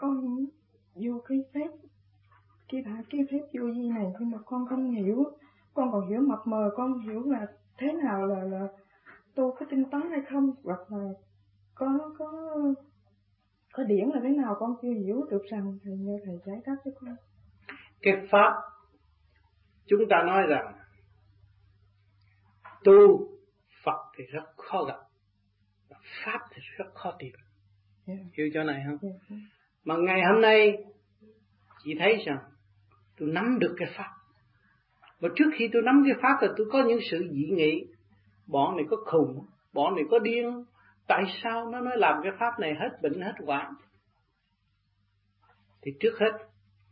con vô cái phép cái thả cái phép vô vi này nhưng mà con không hiểu con còn hiểu mập mờ con hiểu là thế nào là là tu có tinh tấn hay không hoặc là có có có điển là thế nào con chưa hiểu được rằng thầy nhờ thầy giải đáp cho con cái pháp chúng ta nói rằng tu Phật thì rất khó gặp Pháp thì rất khó tìm yeah. Dạ. hiểu chỗ này không yeah. Mà ngày hôm nay chị thấy rằng tôi nắm được cái pháp. Mà trước khi tôi nắm cái pháp thì tôi có những sự dị nghị. Bọn này có khùng bọn này có điên. Tại sao nó nói làm cái pháp này hết bệnh hết hoạn? Thì trước hết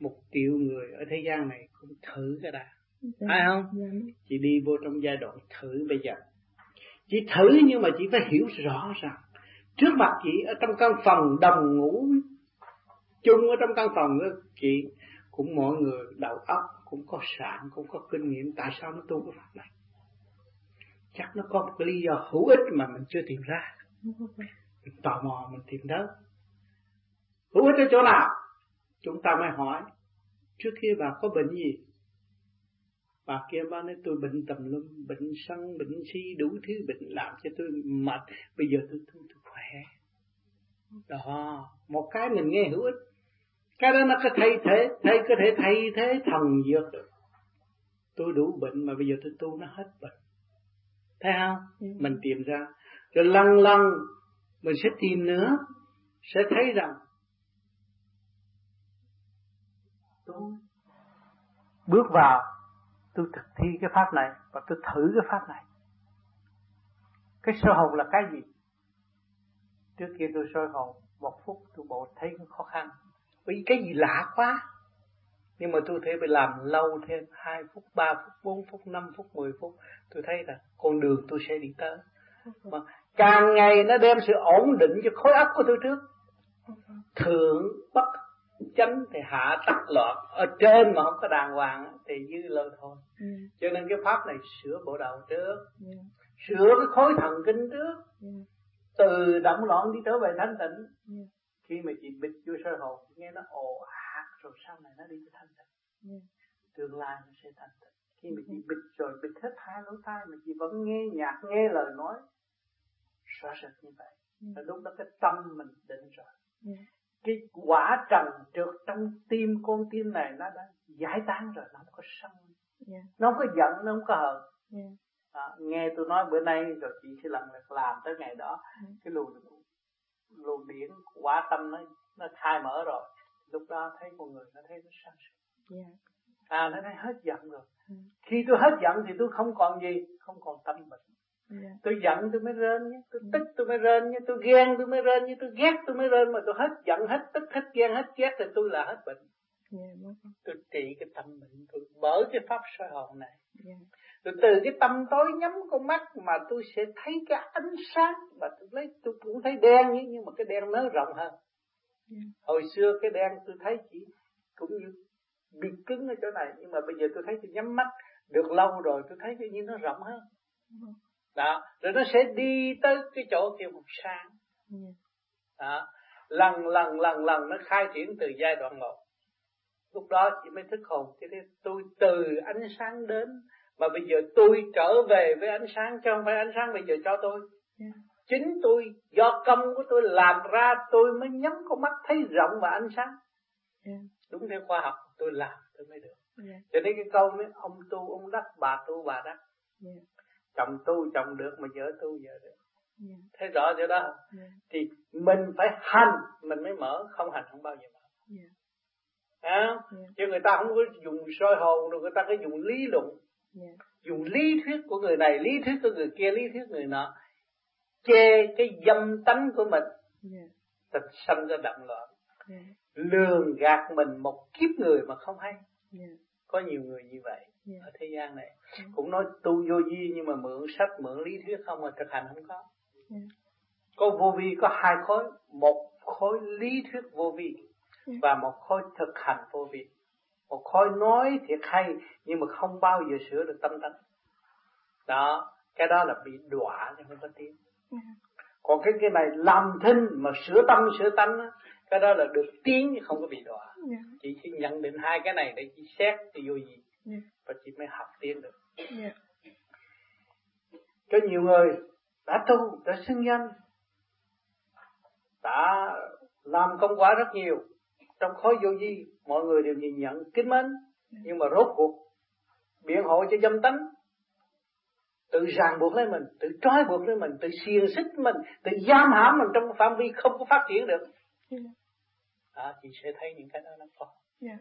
một triệu người ở thế gian này cũng thử cái đã. Dạ. phải không? Dạ. chị đi vô trong giai đoạn thử bây giờ. Chị thử nhưng mà chị phải hiểu rõ rằng trước mặt chị ở trong căn phòng đồng ngủ chung ở trong căn phòng đó chị cũng mọi người đầu óc cũng có sản cũng có kinh nghiệm tại sao nó tu cái pháp này? Chắc nó có một cái lý do hữu ích mà mình chưa tìm ra. Mình tò mò mình tìm đó hữu ích ở chỗ nào? Chúng ta mới hỏi trước kia bà có bệnh gì? Bà kia bà nói tôi bệnh tầm lum bệnh sân bệnh si đủ thứ bệnh làm cho tôi mệt. Bây giờ tôi tôi, tôi khỏe. Đó một cái mình nghe hữu ích cái đó nó có thay thế thay có thể thay thế thần dược được. Tôi đủ bệnh mà bây giờ tôi tu nó hết bệnh. Thấy không? Ừ. mình tìm ra. Rồi lần lần mình sẽ tìm nữa sẽ thấy rằng tôi bước vào tôi thực thi cái pháp này và tôi thử cái pháp này. Cái sơ hồn là cái gì? Trước kia tôi soi hồn một phút tôi bộ thấy khó khăn vì cái gì lạ quá. Nhưng mà tôi thể phải làm lâu thêm 2 phút, 3 phút, 4 phút, 5 phút, 10 phút. Tôi thấy là con đường tôi sẽ đi tới. Mà càng ngày nó đem sự ổn định cho khối óc của tôi trước. Thượng bất chánh thì hạ tắc loạn. Ở trên mà không có đàng hoàng thì dư lơ thôi. Ừ. cho nên cái pháp này sửa bộ đầu trước. Ừ. sửa cái khối thần kinh trước. Ừ. từ động loạn đi trở về thanh tịnh. Khi mà chị bịt vô sơ hồn nghe nó ồ ạt rồi sau này nó đi tới thanh tịnh. Ừ. tương lai nó sẽ thanh tịnh. Khi mà chị bịt rồi bịt hết hai lỗ tai mà chị vẫn nghe nhạc nghe lời nói rõ rệt như vậy. Và lúc đó cái tâm mình định rồi. Cái quả trần trượt trong tim con tim này nó đã giải tán rồi nó không có sân. Yeah. nó không có giận nó không có hờn. Yeah. à, nghe tôi nói bữa nay rồi chị sẽ lần lượt làm tới ngày đó. Yeah. cái luồng luồng điển quả tâm nó nó khai mở rồi lúc đó thấy con người nó thấy nó sáng suốt yeah. à nó thấy hết giận rồi yeah. khi tôi hết giận thì tôi không còn gì không còn tâm bệnh Yeah. Dạ. tôi giận tôi mới rên nhé tôi tức tôi mới rên nhé tôi ghen tôi mới rên nhé tôi ghét tôi mới rên mà tôi hết giận hết tức hết ghen hết ghét thì tôi là hết bệnh dạ, tôi trị cái tâm bệnh tôi mở cái pháp soi hồn này. Dạ. Rồi từ cái tâm tối nhắm con mắt mà tôi sẽ thấy cái ánh sáng và tôi lấy tôi cũng thấy đen nhé nhưng mà cái đen nó rộng hơn. Hồi xưa cái đen tôi thấy chỉ cũng như bị cứng ở chỗ này nhưng mà bây giờ tôi thấy tôi nhắm mắt được lâu rồi tôi thấy tự nhiên nó rộng hơn. Yeah đó rồi nó sẽ đi tới cái chỗ kia một sáng. Đó lần lần lần lần nó khai triển từ giai đoạn một. Lúc đó chỉ mới thức hồn chứ thế tôi từ ánh sáng đến mà bây giờ tôi trở về với ánh sáng chứ không phải ánh sáng bây giờ cho tôi chính tôi do công của tôi làm ra tôi mới nhắm con mắt thấy rộng và ánh sáng yeah. đúng theo khoa học tôi làm tôi mới được yeah. cho nên cái câu mấy ông tu ông đắc bà tu bà đắc yeah chồng tu chồng được mà vợ tu vợ được yeah. Thấy rõ chưa đó yeah. Thì mình phải hành mình mới mở không hành không bao giờ mở yeah. À, yeah. chứ người ta không có dùng soi hồn rồi người ta có dùng lý luận yeah. dùng lý thuyết của người này lý thuyết của người kia lý thuyết người nọ chê cái dâm tánh của mình yeah. tịch sanh ra động loạn yeah. lường gạt mình một kiếp người mà không hay yeah. có nhiều người như vậy yeah. ở thế gian này yeah. cũng nói tu vô vi nhưng mà mượn sách mượn lý thuyết không mà thực hành không có yeah. có vô vi có hai khối một khối lý thuyết vô vi yeah. và một khối thực hành vô vi một khối nói thiệt hay nhưng mà không bao giờ sửa được tâm tánh đó cái đó là bị đọa chứ không có tiếng yeah. còn cái cái này làm thinh mà sửa tâm sửa tánh cái đó là được tiến nhưng không có bị đọa yeah. Dạ. chị chỉ nhận định hai cái này để chị xét thì vô gì yeah. Dạ. và chị mới học tiến được yeah. Dạ. có nhiều người đã tu đã xưng danh đã làm công quả rất nhiều trong khối vô vi mọi người đều nhìn nhận kính mến nhưng mà rốt cuộc biện hộ cho dâm tánh tự ràng buộc lấy mình tự trói buộc lấy mình tự xiềng xích mình tự giam hãm mình trong phạm vi không có phát triển được. À, chị sẽ thấy những cái đó nó có. Yeah.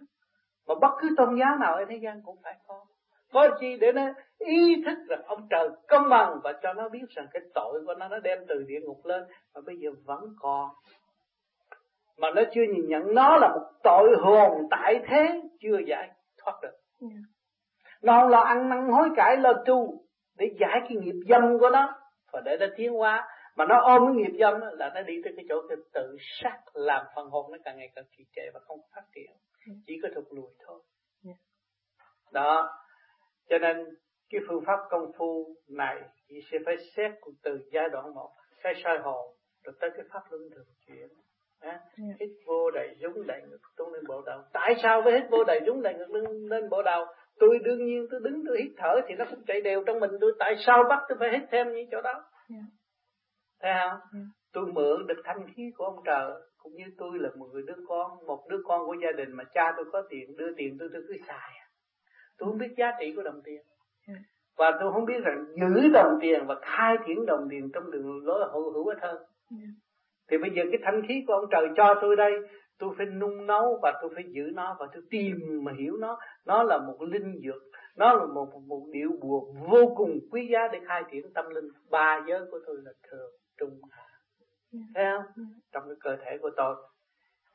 mà bất cứ tôn giáo nào ở thế gian cũng phải có. Có chi để nó ý thức rằng ông trời công bằng và cho nó biết rằng cái tội của nó nó đem từ địa ngục lên mà bây giờ vẫn còn mà nó chưa nhìn nhận nó là một tội hồn tại thế chưa giải thoát được. Yeah. nó lo ăn năn hối cải lo tu để giải cái nghiệp dâm của nó. Và để nó tiến hóa. Mà nó ôm cái nghiệp dâm là nó đi tới cái chỗ cái tự sát làm phần hồn nó càng ngày càng trì trệ và không phát triển. Ừ. chỉ có thụt lùi thôi. Yeah. đó. Cho nên cái phương pháp công phu này chỉ sẽ phải xét từ giai đoạn một cái soi hồn rồi tới cái pháp luân thường chuyển à, hít vô đầy dũng đầy ngực tung lên bộ đầu. Tại sao phải hít vô đầy dũng đầy ngực lên, lên bộ đầu? Tôi đương nhiên tôi đứng tôi hít thở thì nó cũng chạy đều trong mình tôi. Tại sao bắt tôi phải hít thêm như chỗ đó? Yeah. thấy không? Yeah. tôi mượn được thanh khí của ông trời cũng như tôi là một người đứa con một đứa con của gia đình mà cha tôi có tiền đưa tiền tôi tôi cứ xài. Tôi không biết giá trị của đồng tiền. Yeah. và tôi không biết rằng giữ đồng tiền và khai triển đồng tiền trong đường lối hữu hữu ích hơn. Thì bây giờ cái thanh khí của ông trời cho tôi đây tôi phải nung nấu và tôi phải giữ nó và tôi tìm mà hiểu nó. Nó là một linh dược nó là một một điệu buộc vô cùng quý giá để khai triển tâm linh. Ba giới của tôi là thường trung. Yeah. thấy không? Trong cái cơ thể của tôi.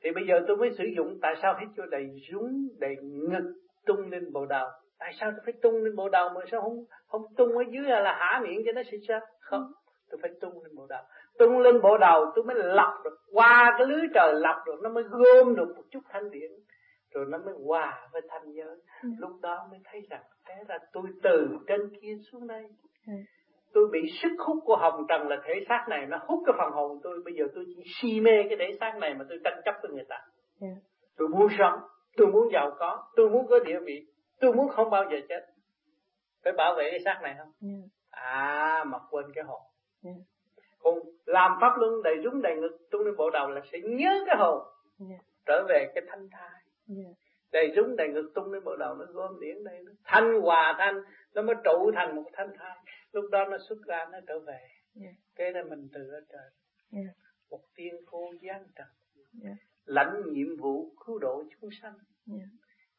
Thì bây giờ tôi mới sử dụng tại sao hít cho đầy rúng đầy ngực tung lên bộ đầu? Tại sao tôi phải tung lên bộ đầu mà sao không không tung ở dưới là hả miệng cho nó xịt ra? Không tôi phải tung lên bộ đầu tung lên bộ đầu tôi mới lọc được. Qua cái lưới trời lọc được nó mới gom được một chút thanh điển. Rồi nó mới hòa với thanh giới. Ừ. lúc đó mới thấy rằng thế là tôi từ trên kia xuống đây. Ừ. tôi bị sức hút của hồng trần là thể xác này nó hút cái phần hồn tôi. Bây giờ tôi chỉ si mê cái thể xác này mà tôi tranh chấp với người ta. Ừ. tôi muốn sống tôi muốn giàu có tôi muốn có địa vị tôi muốn không bao giờ chết. Phải bảo vệ cái xác này không? Ừ. à mà quên cái hồn ừ còn làm pháp luân đầy rúng đầy ngực tung lên bộ đầu là sẽ nhớ cái hồn yeah. trở về cái thanh thai yeah. đầy rúng đầy ngực tung lên bộ đầu nó gom điển đây nó thanh hòa thanh nó mới trụ thành một thanh thai lúc đó nó xuất ra nó trở về yeah. cái đó mình từ ở trời yeah. một tiên cô giáng trần yeah. lãnh nhiệm vụ cứu độ chúng sanh yeah.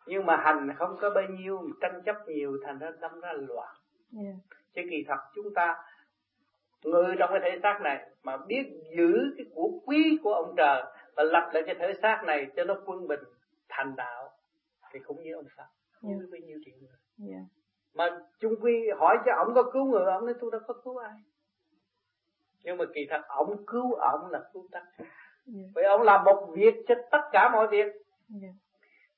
nhưng mà hành không có bao nhiêu tranh chấp nhiều thành ra đâm ra loạn yeah. chứ kỳ thật chúng ta người trong cái thể xác này mà biết giữ cái của quý của ông trời và lập lại cái thể xác này cho nó quân bình thành đạo thì cũng như ông Phật không yeah. bao nhiêu triệu người yeah. mà chung quy hỏi cho ông có cứu người ông nói tôi đâu có cứu ai nhưng mà kỳ thật ông cứu ông là cứu tất cả yeah. vì ông làm một việc cho tất cả mọi việc yeah.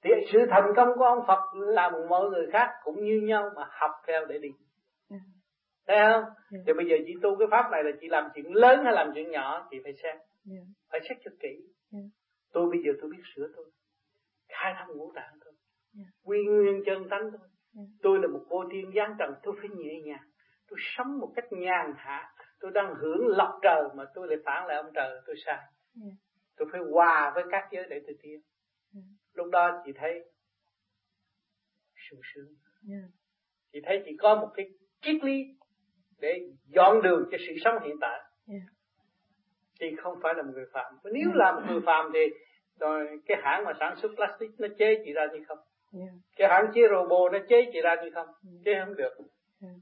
thì sự thành công của ông Phật làm mọi người khác cũng như nhau mà học theo để đi thấy không yeah. Dạ. thì bây giờ chị tu cái pháp này là chị làm chuyện lớn hay làm chuyện nhỏ chị phải xem yeah. Dạ. phải xét cho kỹ yeah. Dạ. tôi bây giờ tôi biết sửa tôi khai thông ngũ tạng thôi yeah. quy nguyên chân tánh thôi yeah. tôi là một cô tiên giáng trần tôi phải nhẹ nhàng tôi sống một cách nhàn hạ tôi đang hưởng lọc trời mà tôi lại phản lại ông trời tôi sai yeah. tôi phải hòa với các giới để tôi tiến yeah. lúc đó chị thấy sung sướng yeah. chị thấy chị có một cái triết lý để dọn đường cho sự sống hiện tại yeah. thì không phải là một người phạm nếu yeah. là một người phạm thì rồi cái hãng mà sản xuất plastic nó chế chị ra như không yeah. cái hãng chế robot nó chế chị ra như không yeah. chế không được yeah.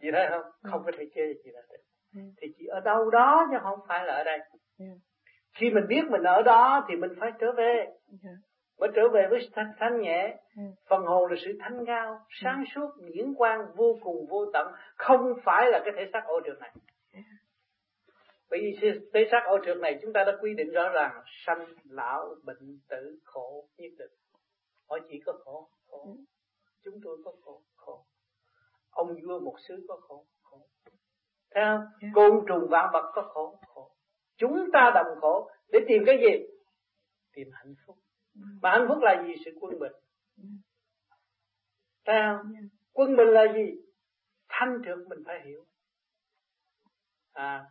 chị thấy không không có thể chế chị ra được yeah. thì chị ở đâu đó chứ không phải là ở đây yeah. khi mình biết mình ở đó thì mình phải trở về yeah mới trở về với thanh, thanh nhẹ. Ừ. phần hồn là sự thanh cao ừ. sáng suốt điển quang vô cùng vô tận. Không phải là cái thể xác ô trượt này. Bởi vì thể xác ô trượt này chúng ta đã quy định rõ ràng sanh lão bệnh tử khổ nhất định họ chỉ có khổ khổ. Ừ. chúng tôi có khổ khổ. Ông vua một xứ có khổ khổ. Thấy không? Yeah. côn trùng vạn vật có khổ khổ. Chúng ta đồng khổ để tìm cái gì? Tìm hạnh phúc mà hạnh phúc là gì sự quân bình Thấy không? Quân bình là gì? Thanh trượt mình phải hiểu. À,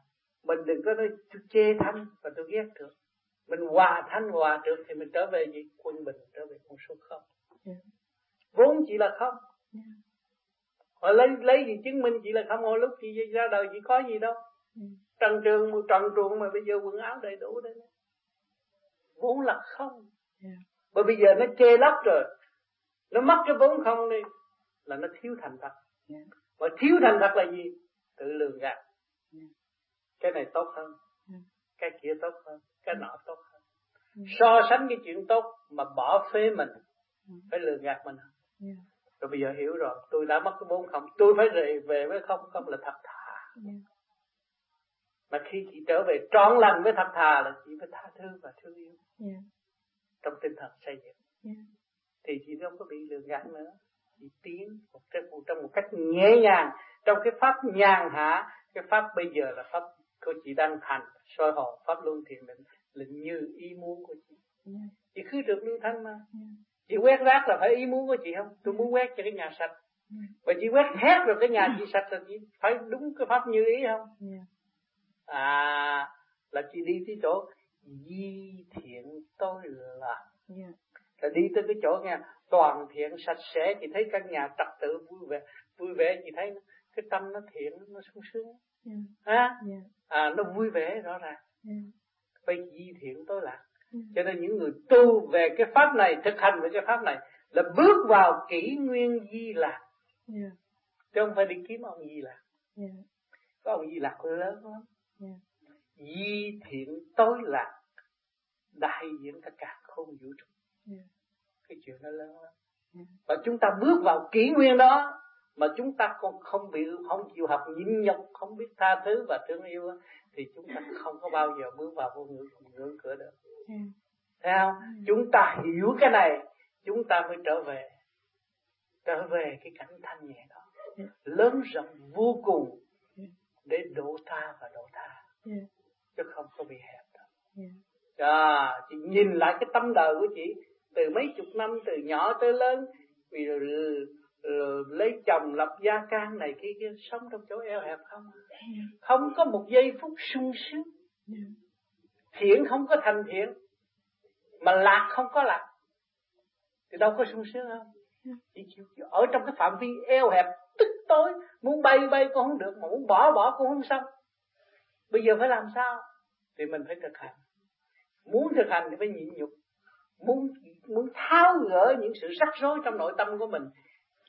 mình đừng có nói tôi chê thanh và tôi ghét trượt. Mình hòa thanh hòa trượt thì mình trở về gì? Quân bình trở về con số không. Yeah. Vốn chỉ là không. Yeah. Họ lấy lấy gì chứng minh chỉ là không hồi lúc chị ra đời chỉ có gì đâu. Yeah. Trần trường trần truồng mà bây giờ quần áo đầy đủ đấy. Vốn là không. Yeah. Bởi bây giờ nó chê lấp rồi nó mất cái vốn không đi là nó thiếu thành thật yeah. và thiếu thành thật là gì tự lường gạt yeah. cái này tốt hơn yeah. cái kia tốt hơn cái nọ tốt hơn yeah. so sánh cái chuyện tốt mà bỏ phế mình yeah. phải lường gạt mình yeah. rồi bây giờ hiểu rồi tôi đã mất cái vốn không tôi phải về về với không không là thật thà yeah. mà khi chị trở về trọn lành với thật thà là chị phải tha thứ và thương yêu yeah. Trong tinh thần xây dựng yeah thì chị không có bị lừa gạt nữa chị tiến một trong một, trong một cách nhẹ nhàng trong cái pháp nhàn hạ cái pháp bây giờ là pháp của chị đang thành soi hồn pháp luân thiền định là như ý muốn của chị yeah. Dạ. chị cứ được lưu thanh mà yeah. Dạ. chị quét rác là phải ý muốn của chị không tôi muốn quét cho cái nhà sạch. Dạ. và chị quét hết rồi cái nhà chị sạch rồi chị phải đúng cái pháp như ý không à là chị đi tới chỗ di thiện tôi là yeah là đi tới cái chỗ nghe toàn thiện sạch sẽ chị thấy căn nhà trật tự vui vẻ vui vẻ chị thấy cái tâm nó thiện nó sung sướng yeah. ha yeah. à nó vui vẻ rõ ràng yeah. phải di thiện tối lạc yeah. cho nên những người tu về cái pháp này thực hành về cái pháp này là bước vào kỷ nguyên di lạc yeah. chứ không phải đi kiếm ông di lạc yeah. có ông di lạc lớn lắm yeah. Di thiện tối lạc đại diện tất cả không vũ trụ. Yeah. cái chuyện nó lớn lắm. Yeah. và chúng ta bước vào kỷ nguyên đó mà chúng ta còn không bị không chịu học nhịn nhục không biết tha thứ và thương yêu thì chúng ta không có bao giờ bước vào vô ngưỡng ngưỡng cửa được. Yeah. thấy không? Chúng ta hiểu cái này chúng ta mới trở về trở về cái cảnh thanh nhẹ đó. Lớn rộng vô cùng để độ tha và độ tha. Chứ không có bị hẹp đâu. Yeah. à, chị nhìn lại cái tâm đời của chị từ mấy chục năm từ nhỏ tới lớn vì rồi, rồi, rồi lấy chồng lập gia can này kia kia sống trong chỗ eo hẹp không? Không có một giây phút sung sướng. Thiện không có thành thiện mà lạc không có lạc. Thì đâu có sung sướng không? Chỉ chịu, ở trong cái phạm vi eo hẹp tức tối muốn bay bay cũng không được mà muốn bỏ bỏ cũng không xong. Bây giờ phải làm sao thì mình phải thực hành. Muốn thực hành thì phải nhịn nhục. Muốn muốn tháo gỡ những sự rắc rối trong nội tâm của mình.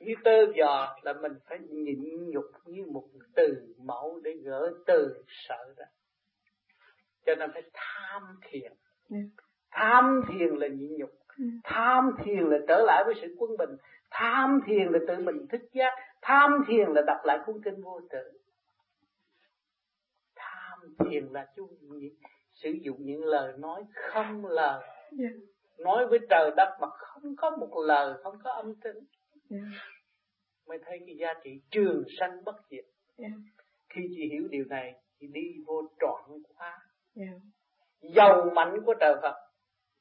Như tơ giò là mình phải nhịn nhục như một từ mẫu để gỡ từ sợ ra cho nên phải tham thiền. Ừ. tham thiền là nhịn nhục. Ừ. tham thiền là trở lại với sự quân bình. Tham thiền là tự mình thức giác. Tham thiền là đọc lại cuốn kinh vô tự thiền là chú sử dụng những lời nói không lời yeah. Nói với trời đất mà không có một lời không có âm thanh yeah. mới thấy cái giá trị trường sanh bất diệt yeah. khi chị hiểu điều này chị đi vô trọn hóa yeah. giàu mạnh của trời Phật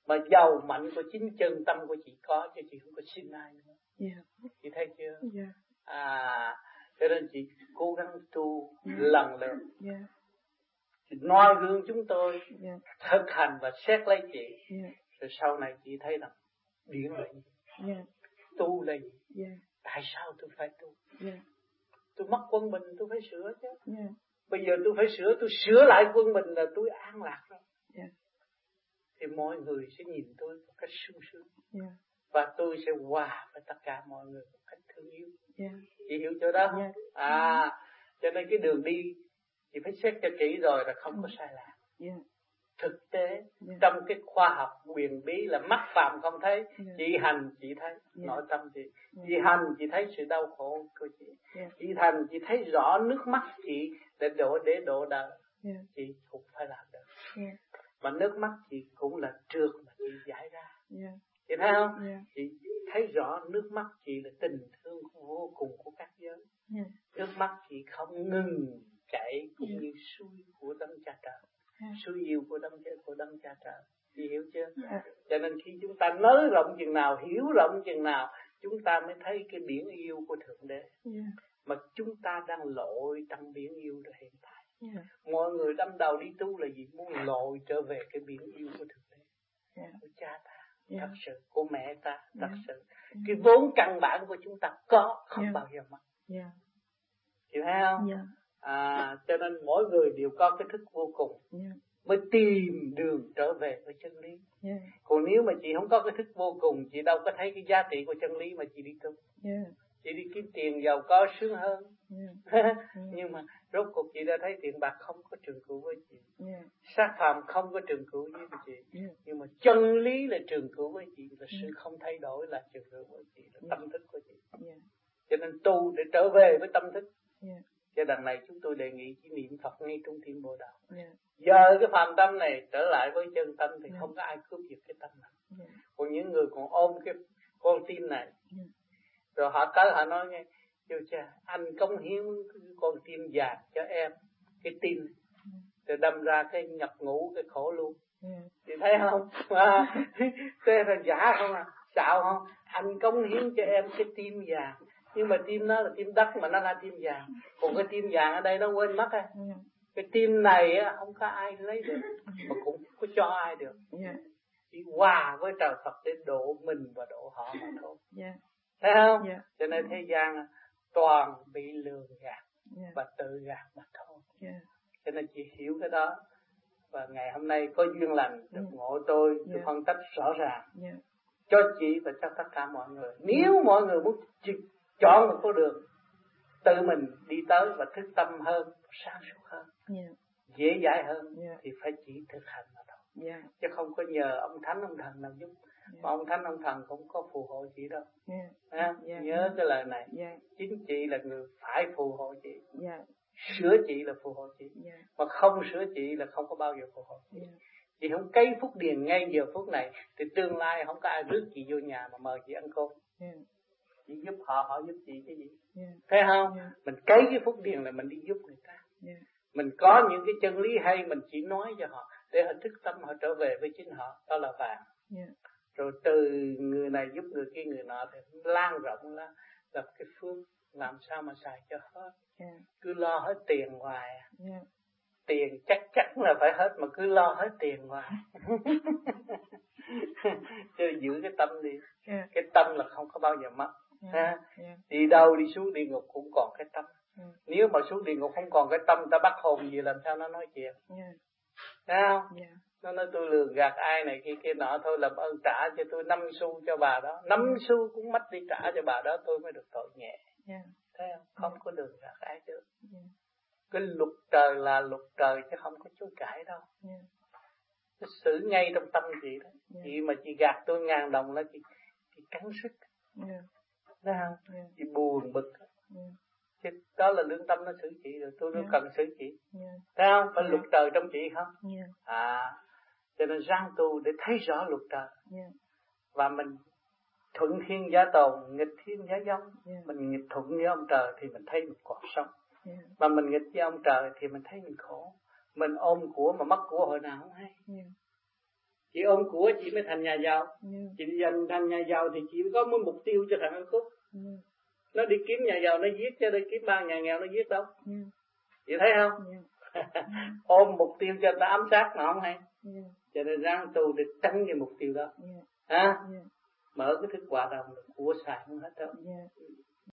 mà giàu mạnh của chính chân tâm của chị có cho chị không có xin ai nữa yeah. chị thấy chưa yeah. à cho nên chị cố gắng tu yeah. lần lượt yeah. Noi gương chúng tôi yeah. thực hành và xét lấy chị yeah rồi sau này chị thấy rằng điển là gì yeah. tu là gì yeah. tại sao tôi phải tu yeah. tôi mất quân bình tôi phải sửa chứ yeah. bây giờ tôi phải sửa tôi sửa lại quân bình là tôi an lạc rồi yeah. thì mọi người sẽ nhìn tôi một cách sung sướng yeah. và tôi sẽ hòa với tất cả mọi người một cách thương yêu yeah. chị hiểu chỗ đó không yeah. à cho nên cái đường đi chị phải xét cho kỹ rồi là không có sai lạc yeah thực tế yeah. Trong cái khoa học quyền bí là mắt phạm không thấy yeah. Chị hành chị thấy yeah. Nội tâm chị yeah. chị hành chị thấy sự đau khổ của chị yeah. chị hành chị thấy rõ nước mắt chị để đổ để đổ đời yeah. chị cũng phải làm được yeah. mà nước mắt chị cũng là trượt mà chị giải ra yeah. chị thấy không yeah. chị thấy rõ nước mắt chị là tình thương vô cùng của các giới yeah. nước mắt chị không ngừng chảy cũng yeah. như suối của đấng cha trời sự yêu của đấng của đấng cha trời chị hiểu chưa. Dạ. ta nới rộng chừng nào hiểu rộng chừng nào chúng ta mới thấy cái biển yêu của thượng đế. Dạ. mà chúng ta đang lội trong biển yêu đó hiện tại yeah. Dạ. mọi người đâm đầu đi tu là gì muốn lội trở về cái biển yêu của thượng đế yeah. của cha ta yeah. thật sự của mẹ ta thật yeah. sự cái vốn căn bản của chúng ta có không yeah. bao giờ mất yeah. hiểu không yeah. À cho nên mỗi người đều có cái thức vô cùng yeah mới tìm đường trở về với chân lý yeah. còn nếu mà chị không có cái thức vô cùng chị đâu có thấy cái giá trị của chân lý mà chị đi tu yeah. chị đi kiếm tiền giàu có sướng hơn yeah. nhưng mà rốt cuộc chị đã thấy tiền bạc không có trường cửu với chị yeah. sát phàm không có trường cửu với chị yeah. nhưng mà chân lý là trường cửu với chị là sự không thay đổi là trường cửu với chị là tâm thức của chị yeah. cho nên tu để trở về với tâm thức yeah. Cho đằng này chúng tôi đề nghị chỉ niệm Phật ngay trong thiên bộ đạo. Yeah giờ cái phàm tâm này trở lại với chân tâm thì yeah. không có ai cướp giật cái tâm này yeah. còn những người còn ôm cái con tim này. Yeah. rồi họ tới họ nói nghe yêu cha anh cống hiến con tim già cho em cái tim rồi đâm ra cái nhập ngủ cái khổ luôn. Yeah. thì thấy không? À, thế là giả không à? Xạo không? Anh cống hiến cho em cái tim già nhưng mà tim nó là tim đất mà nó là tim vàng. Còn cái tim vàng ở đây nó quên mất à. Cái tim này á không có ai lấy được mà cũng có cho ai được. Chỉ hòa với trời Phật để độ mình và độ họ mà thôi. Yeah. thấy không? Yeah. cho nên thế gian toàn bị lường gạt và tự gạt mà thôi. Cho nên chị hiểu cái đó. Và ngày hôm nay có duyên lành được yeah. ngộ tôi yeah. phân tích rõ ràng. Cho chị và cho tất cả mọi người. Nếu mọi người muốn chọn một con đường tự mình đi tới và thức tâm hơn sáng suốt hơn yeah. dễ dãi hơn yeah. thì phải chỉ thực hành mà thôi yeah. chứ không có nhờ ông thánh ông thần nào giúp yeah. mà ông thánh ông thần cũng có phù hộ chị đâu yeah. À, yeah. nhớ cái lời này yeah. chính chị là người phải phù hộ chị yeah. sửa chị là phù hộ chị yeah. mà không sửa chị là không có bao giờ phù hộ chị yeah. chị không cây phúc điền ngay giờ phút này thì tương lai không có ai rước chị vô nhà mà mời chị ăn cơm yeah. Họ họ giúp chị cái gì yeah. thấy không yeah. mình cấy cái phúc điền là mình đi giúp người ta yeah mình có những cái chân lý hay mình chỉ nói cho họ để họ thức tâm họ trở về với chính họ đó là vàng yeah. rồi từ người này giúp người kia người nọ thì lan rộng là là cái phương làm sao mà xài cho hết yeah. cứ lo hết tiền hoài yeah. tiền chắc chắn là phải hết mà cứ lo hết tiền hoài chứ giữ cái tâm đi yeah. cái tâm là không có bao giờ mất. Ha? Yeah. đi đâu đi xuống địa ngục cũng còn cái tâm. Ừ. nếu mà xuống địa ngục không còn cái tâm ta bắt hồn gì làm sao nó nói chuyện? Yeah. thấy không? Yeah. nó nói tôi lừa gạt ai này kia kia nọ thôi làm ơn trả cho tôi năm xu cho bà đó. Năm xu cũng mất đi trả cho bà đó tôi mới được tội nhẹ. Thấy không? Không có đường gạt ai được. Cái luật trời là luật trời chứ không có chối cãi đâu. Cái xử ngay trong tâm chị đó. Chị mà chị gạt tôi ngàn đồng là chị chị cắn sức thấy không chị buồn bực yeah chứ đó là lương tâm nó xử chị rồi tôi yeah. Dạ. cần xử chị yeah. Dạ. thấy không phải yeah. Dạ. luật trời trong chị không yeah. à cho nên răng tu để thấy rõ luật trời yeah. và mình thuận thiên giá tồn nghịch thiên giá giống yeah. mình nghịch thuận với ông trời thì mình thấy mình còn sống yeah. mà mình nghịch với ông trời thì mình thấy mình khổ mình ôm của mà mất của hồi nào không hay yeah. Chị ôm của chị mới thành nhà giàu yeah. chị dành thành nhà giàu thì chị có một mục tiêu cho thằng ăn cướp yeah nó đi kiếm nhà giàu nó giết cho đi kiếm ba nhà nghèo nó giết đâu yeah. Ừ. chị thấy không yeah. Ừ. ôm mục tiêu cho ta ám sát mà không hay yeah. Ừ. cho nên ráng tu để tránh cái mục tiêu đó yeah. ha yeah. mở cái thức quả đồng của xài không hết đâu yeah.